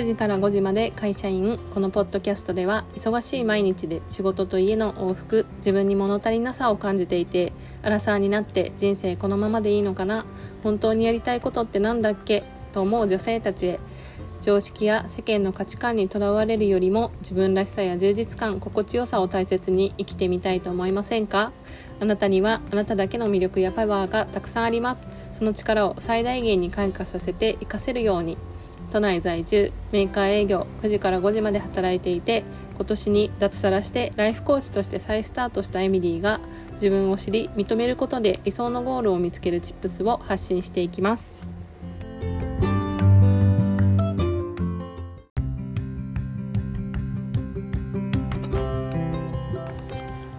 9時から5時まで会社員このポッドキャストでは忙しい毎日で仕事と家の往復自分に物足りなさを感じていてアラサーになって人生このままでいいのかな本当にやりたいことって何だっけと思う女性たちへ常識や世間の価値観にとらわれるよりも自分らしさや充実感心地よさを大切に生きてみたいと思いませんか？あなたにはあなただけの魅力やパワーがたくさんあります。その力を最大限に開花させて活かせるように。都内在住メーカー営業9時から5時まで働いていて今年に脱サラしてライフコーチとして再スタートしたエミリーが自分を知り認めることで理想のゴールを見つけるチップスを発信していきます。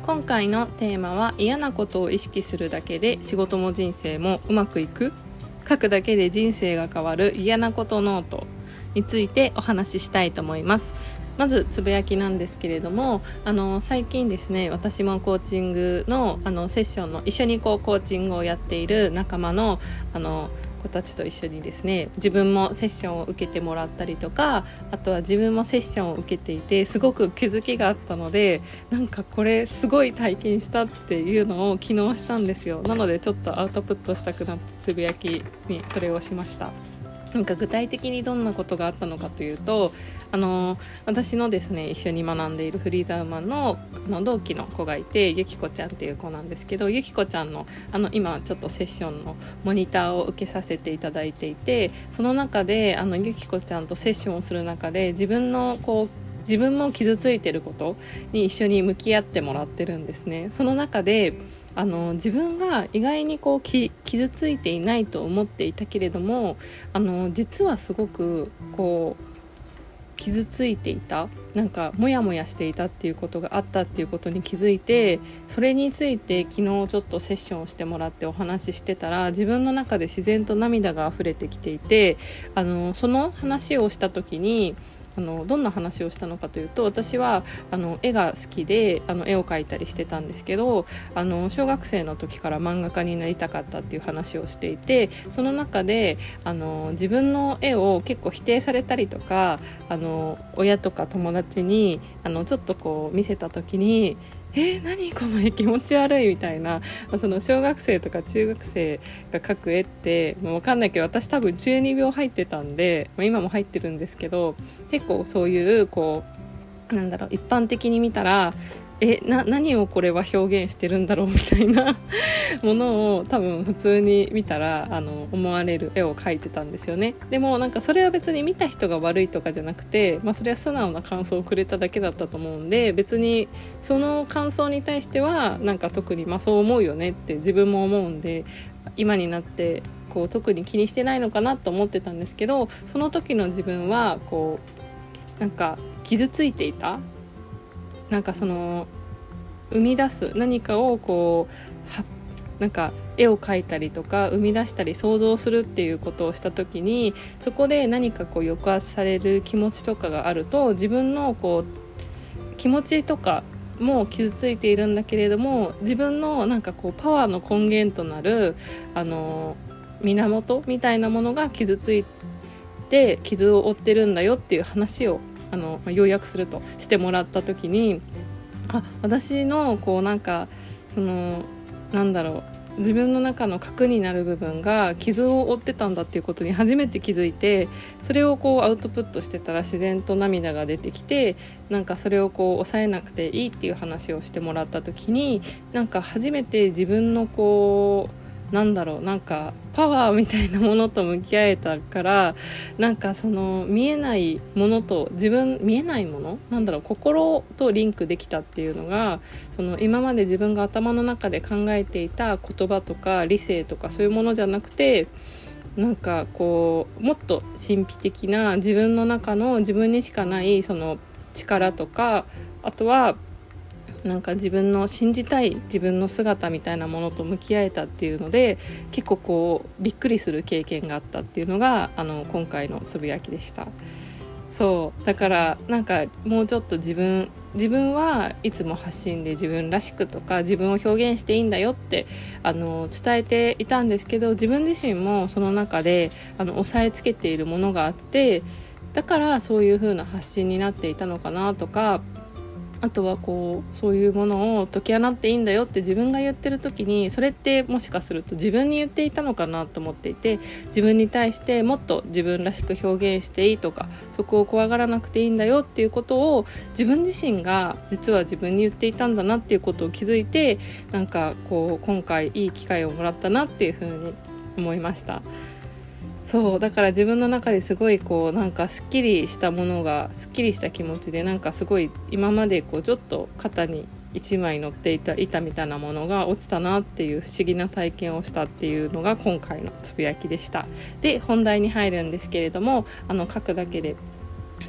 今回のテーマは嫌なことを意識するだけで仕事も人生もうまくいく。書くだけで人生が変わる嫌なことノートについてお話ししたいと思います。まずつぶやきなんですけれどもあの最近ですね私もコーチングのあのセッションの一緒にこうコーチングをやっている仲間のあの子たちと一緒にですね自分もセッションを受けてもらったりとかあとは自分もセッションを受けていてすごく気づきがあったのでなんかこれすごい体験したっていうのを昨日したんですよなのでちょっとアウトプットしたくなってつぶやきにそれをしました。なんか具体的にどんなことがあったのかというとあの私のですね一緒に学んでいるフリーザウマンのあの同期の子がいてゆきこちゃんっていう子なんですけどゆきこちゃんのあの今ちょっとセッションのモニターを受けさせていただいていてその中であのゆきこちゃんとセッションをする中で自分のこう自分も傷ついてることに一緒に向き合ってもらってるんですね。その中であの自分が意外にこうき傷ついていないと思っていたけれどもあの実はすごくこう傷ついていたなんかモヤモヤしていたっていうことがあったっていうことに気づいてそれについて昨日ちょっとセッションをしてもらってお話ししてたら自分の中で自然と涙が溢れてきていてあのその話をした時にあのどんな話をしたのかというと私はあの絵が好きであの絵を描いたりしてたんですけどあの小学生の時から漫画家になりたかったっていう話をしていてその中であの自分の絵を結構否定されたりとかあの親とか友達にあのちょっとこう見せた時にえー、何この絵気持ち悪いみたいな。その小学生とか中学生が描く絵って、まあ、分かんないけど私多分中二秒入ってたんで、まあ、今も入ってるんですけど結構そういうこうなんだろう一般的に見たらえな何をこれは表現してるんだろうみたいな ものを多分普通に見たらあの思われる絵を描いてたんですよね。でもなんかそれは別に見た人が悪いとかじゃなくて、まあ、それは素直な感想をくれただけだったと思うんで別にその感想に対してはなんか特にまあそう思うよねって自分も思うんで今になってこう特に気にしてないのかなと思ってたんですけどその時の自分はこうなんか傷ついていたなんかその生み出す何かをこうなんか絵を描いたりとか生み出したり想像するっていうことをした時にそこで何かこう抑圧される気持ちとかがあると自分のこう気持ちとかも傷ついているんだけれども自分のなんかこうパワーの根源となるあの源みたいなものが傷ついて傷を負ってるんだよっていう話をあの要約するとしてもらった時にあ私のこうなんかそのなんだろう自分の中の核になる部分が傷を負ってたんだっていうことに 初めて気づいてそれをこうアウトプットしてたら自然と涙が出てきてなんかそれをこう抑えなくていいっていう話をしてもらった時になんか初めて自分のこうなんだろうなんかパワーみたいなものと向き合えたからなんかその見えないものと自分見えないものなんだろう心とリンクできたっていうのがその今まで自分が頭の中で考えていた言葉とか理性とかそういうものじゃなくてなんかこうもっと神秘的な自分の中の自分にしかないその力とかあとはなんか自分の信じたい自分の姿みたいなものと向き合えたっていうので結構こうびっくりする経験があったっていうのがあの今回のつぶやきでした。そう。だからなんかもうちょっと自分自分はいつも発信で自分らしくとか自分を表現していいんだよってあの伝えていたんですけど自分自身もその中であの押さえつけているものがあってだからそういう風な発信になっていたのかなとかあとはこうそういうものを解き放っていいんだよって自分が言ってる時にそれってもしかすると自分に言っていたのかなと思っていて自分に対してもっと自分らしく表現していいとかそこを怖がらなくていいんだよっていうことを自分自身が実は自分に言っていたんだなっていうことを気づいてなんかこう今回いい機会をもらったなっていうふうに思いました。そうだから自分の中ですごいこうなんかすっきりしたものがすっきりした気持ちでなんかすごい今までこうちょっと肩に1枚乗っていた板みたいなものが落ちたなっていう不思議な体験をしたっていうのが今回のつぶやきでした。で本題に入るんですけれどもあの書くだけで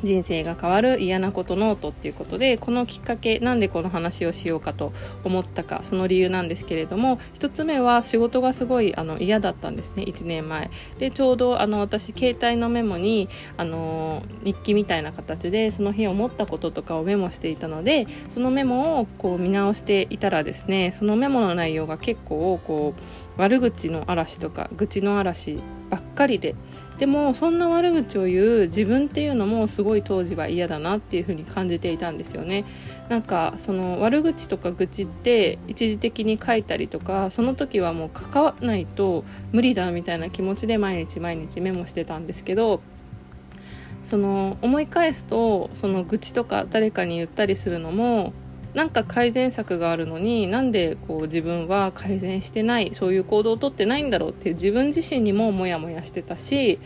人生が変わる嫌なことノートっていうことでこのきっかけなんでこの話をしようかと思ったかその理由なんですけれども1つ目は仕事がすごいあの嫌だったんですね1年前。でちょうどあの私携帯のメモにあの日記みたいな形でその日思ったこととかをメモしていたのでそのメモをこう見直していたらですねそのメモの内容が結構こう悪口の嵐とか愚痴の嵐ばっかりで。でもそんな悪口を言う自分っていうのもすごい当時は嫌だなっていう風に感じていたんですよね。なんかその悪口とか愚痴って一時的に書いたりとかその時はもう関わらないと無理だみたいな気持ちで毎日毎日メモしてたんですけどその思い返すとその愚痴とか誰かに言ったりするのもなんか改善策があるのになんでこう自分は改善してないそういう行動をとってないんだろうっていう自分自身にもモヤモヤしてたし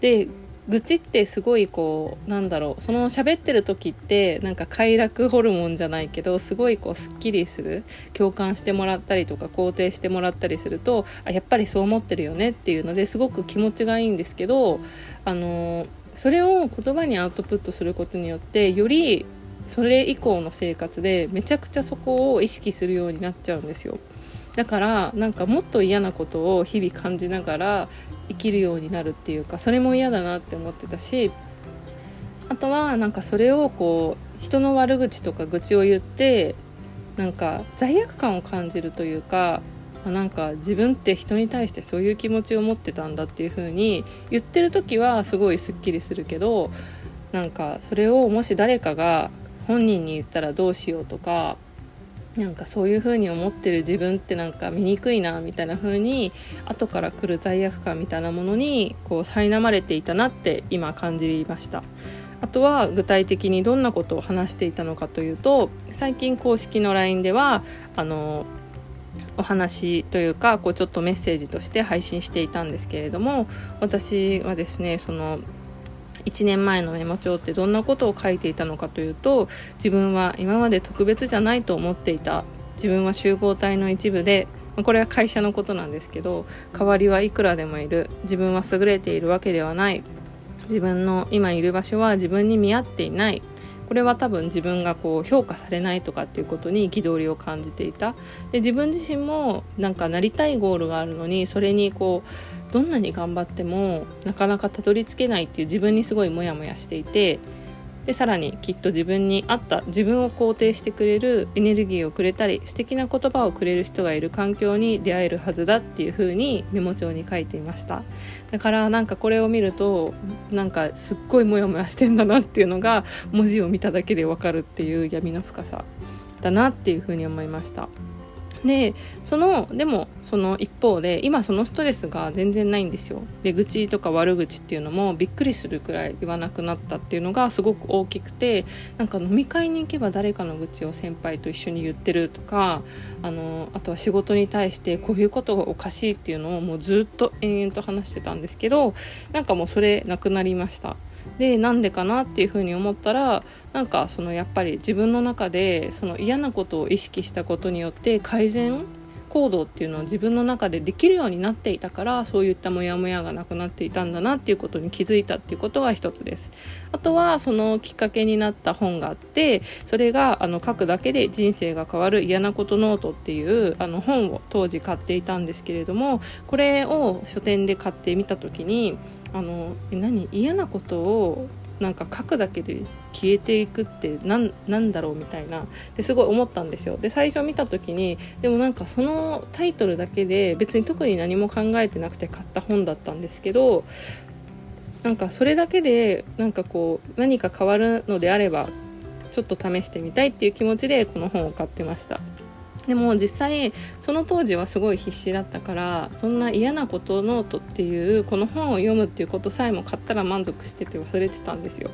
で愚痴ってすごいこうなんだろうその喋ってる時ってなんか快楽ホルモンじゃないけどすごいこうすっきりする共感してもらったりとか肯定してもらったりするとあやっぱりそう思ってるよねっていうのですごく気持ちがいいんですけどあのそれを言葉にアウトプットすることによってよりそれ以降の生活でめちゃくちゃそこを意識するようになっちゃうんですよ。だからなんかもっと嫌なことを日々感じながら生きるようになるっていうかそれも嫌だなって思ってたしあとはなんかそれをこう人の悪口とか愚痴を言ってなんか罪悪感を感じるというかなんか自分って人に対してそういう気持ちを持ってたんだっていう風に言ってる時はすごいすっきりするけどなんかそれをもし誰かが本人に言ったらどうしようとかなんかそういう風に思ってる自分ってなんか醜いなみたいな風に後から来る罪悪感みたいなものにこう苛まれていたなって今感じました。あとは具体的にどんなことを話していたのかというと最近公式の LINE ではあのお話というかこうちょっとメッセージとして配信していたんですけれども私はですねその1年前のメモ帳ってどんなことを書いていたのかというと自分は今まで特別じゃないと思っていた自分は集合体の一部でこれは会社のことなんですけど代わりはいくらでもいる自分は優れているわけではない自分の今いる場所は自分に見合っていないこれは多分自分がこう評価されないとかっていうことに憤りを感じていた。で自分自身もなんかなりたいゴールがあるのにそれにこうどんなに頑張ってもなかなかたどり着けないっていう自分にすごいモヤモヤしていてでさらにきっと自分に合った自分を肯定してくれるエネルギーをくれたり素敵な言葉をくれる人がいる環境に出会えるはずだっていう風にメモ帳に書いていました。だからなんかこれを見るとなんかすっごいモヤモヤしてんだなっていうのが文字を見ただけでわかるっていう闇の深さだなっていう風に思いました。でそのでもその一方で今そのストレスが全然ないんですよ。で愚痴とか悪口っていうのもびっくりするくらい言わなくなったっていうのがすごく大きくてなんか飲み会に行けば誰かの愚痴を先輩と一緒に言ってるとかあのあとは仕事に対してこういうことがおかしいっていうのをもうずっと延々と話してたんですけどなんかもうそれなくなりました。でなんでかなっていうふうに思ったらなんかそのやっぱり自分の中でその嫌なことを意識したことによって改善行動っていうのを自分の中でできるようになっていたからそういったモヤモヤがなくなっていたんだなっていうことに気づいたっていうことが一つです。あとはそのきっかけになった本があってそれがあの書くだけで人生が変わる嫌なことノートっていうあの本を当時買っていたんですけれどもこれを書店で買ってみた時にあの何？嫌なことをなんか書くだけで消えていくって何なんだろうみたいな。ですごい思ったんですよ。で最初見た時にでもなんかそのタイトルだけで別に特に何も考えてなくて買った本だったんですけどなんかそれだけでなんかこう何か変わるのであればちょっと試してみたいっていう気持ちでこの本を買ってました。でも実際その当時はすごい必死だったからそんな嫌なことノートっていうこの本を読むっていうことさえも買ったら満足してて忘れてたんですよ。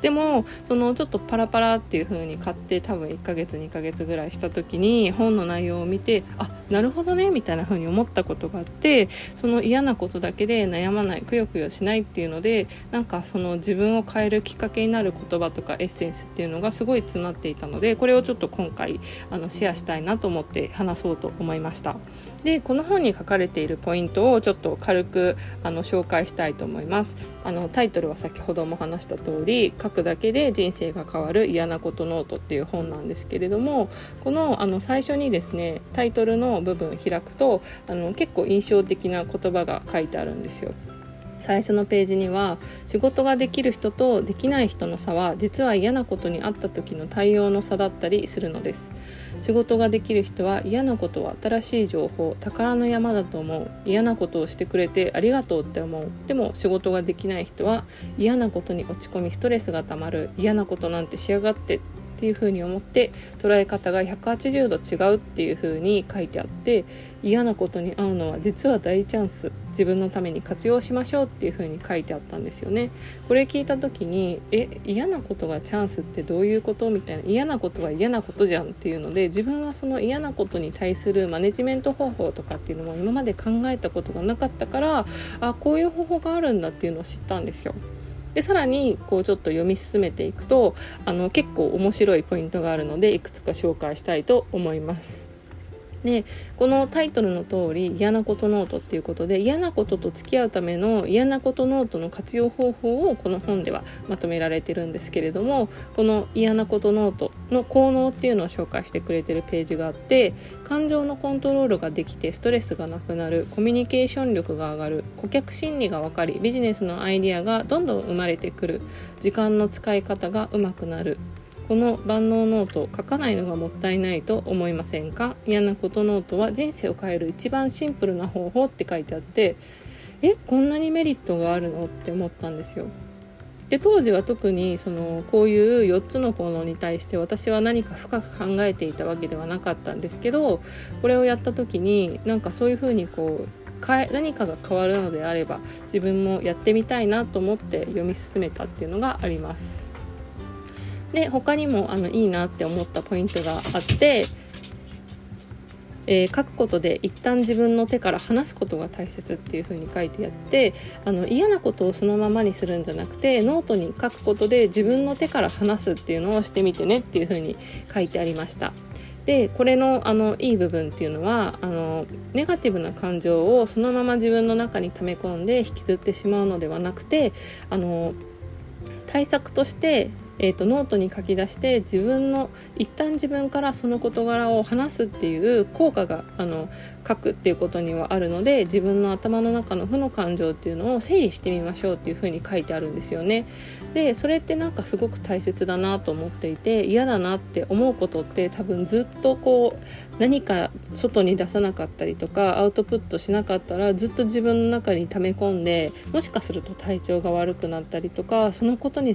でもそのちょっとパラパラっていう風に買って多分1ヶ月2ヶ月ぐらいした時に本の内容を見てあなるほどねみたいな風に思ったことがあってその嫌なことだけで悩まないくよくよしないっていうのでなんかその自分を変えるきっかけになる言葉とかエッセンスっていうのがすごい詰まっていたのでこれをちょっと今回あのシェアしたいなと思って話そうと思いました。でこの本に書かれているポイントをちょっと軽くあの紹介したいと思います。あのタイトルは先ほども話した通り書くだけで人生が変わる嫌なことノートっていう本なんですけれどもこのあの最初にですねタイトルの部分開くとあの結構印象的な言葉が書いてあるんですよ。最初のページには仕事ができる人とできない人の差は実は嫌なことにあった時の対応の差だったりするのです。仕事ができる人は嫌なことは新しい情報宝の山だと思う。嫌なことをしてくれてありがとうって思う。でも仕事ができない人は嫌なことに落ち込みストレスがたまる。嫌なことなんてしやがってっていう風に思って捉え方が180度違うっていう風に書いてあって嫌なことに会うのは実は大チャンス。自分のために活用しましょうっていう風に書いてあったんですよね。これ聞いた時にえ嫌なことがチャンスってどういうことみたいな嫌なことは嫌なことじゃんっていうので自分はその嫌なことに対するマネジメント方法とかっていうのも今まで考えたことがなかったからあこういう方法があるんだっていうのを知ったんですよ。でさらにこうちょっと読み進めていくとあの結構面白いポイントがあるのでいくつか紹介したいと思います。でこのタイトルの通り嫌なことノートっていうことで嫌なことと付き合うための嫌なことノートの活用方法をこの本ではまとめられてるんですけれどもこの嫌なことノートの効能っていうのを紹介してくれてるページがあって感情のコントロールができてストレスがなくなるコミュニケーション力が上がる顧客心理が分かりビジネスのアイディアがどんどん生まれてくる時間の使い方がうまくなるこの万能ノート書かないのがもったいないと思いませんか？嫌なことノートは人生を変える一番シンプルな方法って書いてあってえこんなにメリットがあるの？って思ったんですよ。で当時は特にそのこういう4つの効能に対して私は何か深く考えていたわけではなかったんですけどこれをやった時になんかそういうふうにこう何かが変わるのであれば自分もやってみたいなと思って読み進めたっていうのがあります。で他にもあのいいなって思ったポイントがあってえー、書くことで一旦自分の手から離すことが大切っていう風に書いてあってあの嫌なことをそのままにするんじゃなくてノートに書くことで自分の手から離すっていうのをしてみてねっていう風に書いてありました。でこれのあのいい部分っていうのはあのネガティブな感情をそのまま自分の中に溜め込んで引きずってしまうのではなくてあの対策としてえーと、ノートに書き出して自分の一旦自分からその事柄を話すっていう効果があの書くっていうことにはあるので自分の頭の中の負の感情っていうのを整理してみましょうっていうふうに書いてあるんですよね。でそれってなんかすごく大切だなと思っていて嫌だなって思うことって多分ずっとこう何か外に出さなかったりとかアウトプットしなかったらずっと自分の中に溜め込んでもしかすると体調が悪くなったりとかそのことに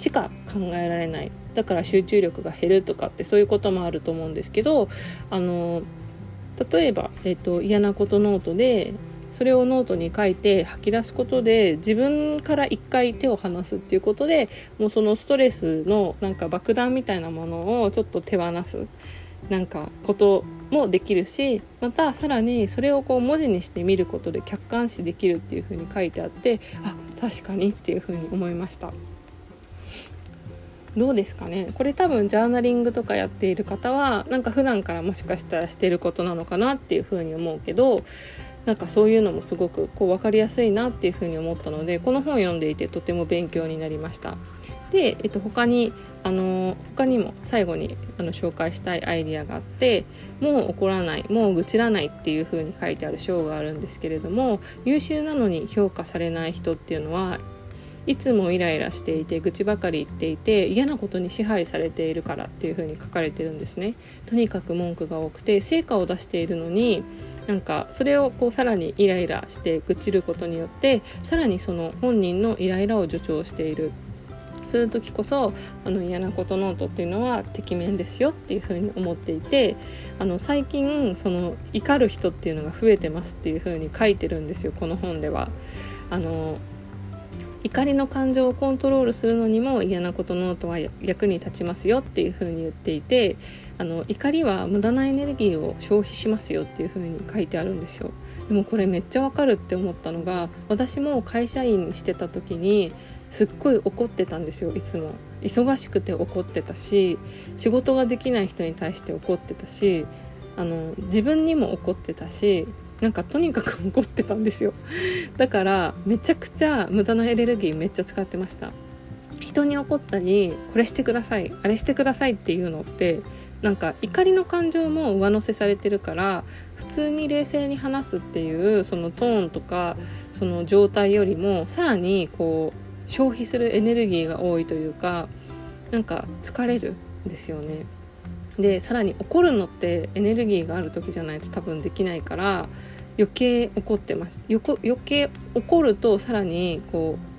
しか考えられないだから集中力が減るとかってそういうこともあると思うんですけどあの例えば、えっと、嫌なことノートでそれをノートに書いて吐き出すことで自分から一回手を離すっていうことでもうそのストレスのなんか爆弾みたいなものをちょっと手放すなんかこともできるしまたさらにそれをこう文字にして見ることで客観視できるっていうふうに書いてあってあ確かにっていうふうに思いました。どうですかね？これ多分ジャーナリングとかやっている方はなんか普段からもしかしたらしてることなのかなっていうふうに思うけどなんかそういうのもすごくこう分かりやすいなっていうふうに思ったのでこの本を読んでいてとても勉強になりました。で、えっと、他にあの他にも最後にあの紹介したいアイディアがあってもう怒らないもう愚痴らないっていう風に書いてある章があるんですけれども優秀なのに評価されない人っていうのはいつもイライラしていて愚痴ばかり言っていて嫌なことに支配されているからっていう風に書かれてるんですねとにかく文句が多くて成果を出しているのになんかそれをこうさらにイライラして愚痴ることによってさらにその本人のイライラを助長しているそういう時こそあの嫌なことノートっていうのはてきめんですよっていうふうに思っていてあの最近その怒る人っていうのが増えてますっていうふうに書いてるんですよこの本では。あの怒りの感情をコントロールするのにも嫌なことノートは役に立ちますよっていうふうに言っていてあの怒りは無駄なエネルギーを消費しますよっていうふうに書いてあるんですよ。でもこれめっちゃわかるって思ったのが私も会社員してた時にすっごい怒ってたんですよいつも。忙しくて怒ってたし仕事ができない人に対して怒ってたしあの自分にも怒ってたしなんかとにかく怒ってたんですよだからめちゃくちゃ無駄なエネルギーめっちゃ使ってました人に怒ったりこれしてくださいあれしてくださいっていうのってなんか怒りの感情も上乗せされてるから普通に冷静に話すっていうそのトーンとかその状態よりもさらにこう消費するエネルギーが多いというかなんか疲れるんですよね。でさらに怒るのってエネルギーがある時じゃないと多分できないから余計怒ってます。余計怒るとさらにこう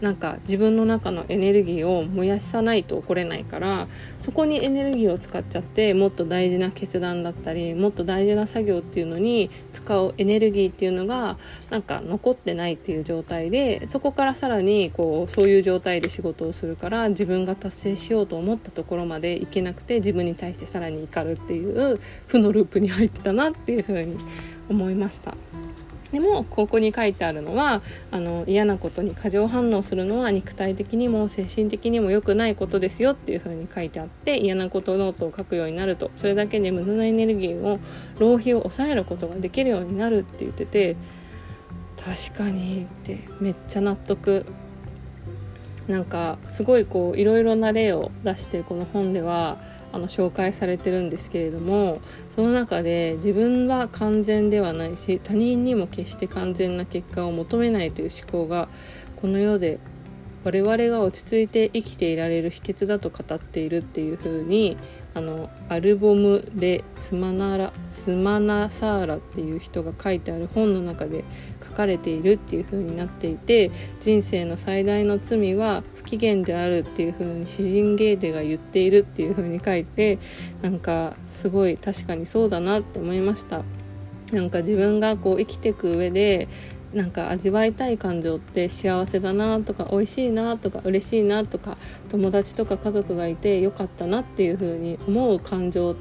なんか自分の中のエネルギーを燃やさないと怒れないからそこにエネルギーを使っちゃってもっと大事な決断だったりもっと大事な作業っていうのに使うエネルギーっていうのがなんか残ってないっていう状態でそこからさらにこうそういう状態で仕事をするから自分が達成しようと思ったところまでいけなくて自分に対してさらに怒るっていう負のループに入ってたなっていうふうに思いました。でもここに書いてあるのはあの嫌なことに過剰反応するのは肉体的にも精神的にも良くないことですよっていう風に書いてあって嫌なことノートを書くようになるとそれだけで無駄なエネルギーを浪費を抑えることができるようになるって言ってて確かにってめっちゃ納得。なんかすごいこういろいろな例を出してこの本ではあの紹介されてるんですけれどもその中で自分は完全ではないし他人にも決して完全な結果を求めないという思考がこの世で我々が落ち着いて生きていられる秘訣だと語っているっていう風にあのアルボム・レ・スマナラスマナサーラっていう人が書いてある本の中で書かれているっていう風になっていて人生の最大の罪は不機嫌であるっていう風に詩人ゲーデが言っているっていう風に書いてなんかすごい確かにそうだなって思いました。なんか自分がこう生きていく上でなんか味わいたい感情って幸せだなとか美味しいなとか嬉しいなとか友達とか家族がいてよかったなっていう風に思う感情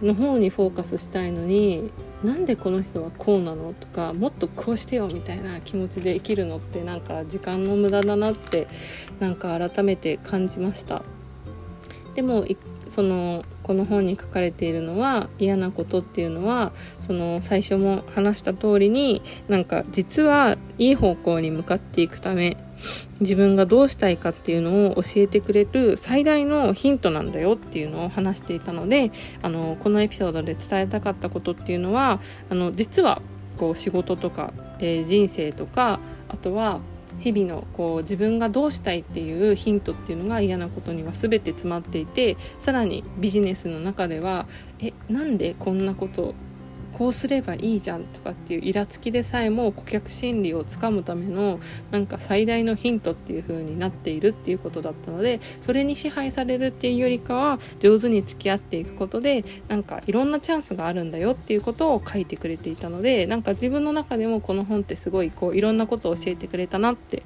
の方にフォーカスしたいのになんでこの人はこうなのとかもっとこうしてよみたいな気持ちで生きるのってなんか時間の無駄だなってなんか改めて感じました。でもそのこの本に書かれているのは嫌なことっていうのはその最初も話した通りになんか実はいい方向に向かっていくため自分がどうしたいかっていうのを教えてくれる最大のヒントなんだよっていうのを話していたのであのこのエピソードで伝えたかったことっていうのはあの実はこう仕事とか、えー、人生とかあとは日々のこう自分がどうしたいっていうヒントっていうのが嫌なことには全て詰まっていてさらにビジネスの中ではえなんでこんなことこうすればいいじゃんとかっていうイラつきでさえも顧客心理をつかむためのなんか最大のヒントっていう風になっているっていうことだったのでそれに支配されるっていうよりかは上手に付き合っていくことでなんかいろんなチャンスがあるんだよっていうことを書いてくれていたのでなんか自分の中でもこの本ってすごいこういろんなことを教えてくれたなって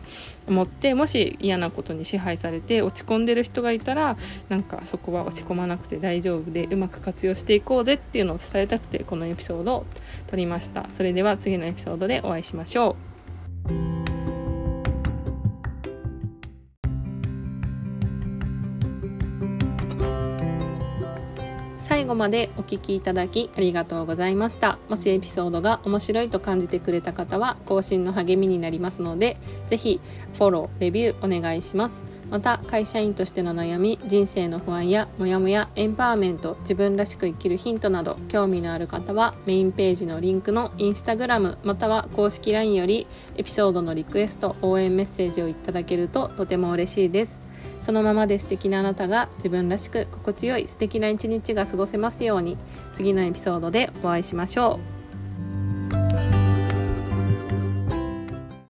思ってもし嫌なことに支配されて落ち込んでる人がいたらなんかそこは落ち込まなくて大丈夫でうまく活用していこうぜっていうのを伝えたくてこのエピソードードを撮りました。それでは次のエピソードでお会いしましょう。最最後までお聞きいただきありがとうございました。もしエピソードが面白いと感じてくれた方は更新の励みになりますのでぜひフォローレビューお願いします。また会社員としての悩み人生の不安やモヤモヤエンパワーメント自分らしく生きるヒントなど興味のある方はメインページのリンクのインスタグラムまたは公式 LINE よりエピソードのリクエスト応援メッセージをいただけるととても嬉しいです。そのままで素敵なあなたが自分らしく心地よい素敵な一日が過ごせますように次のエピソードでお会いしましょう。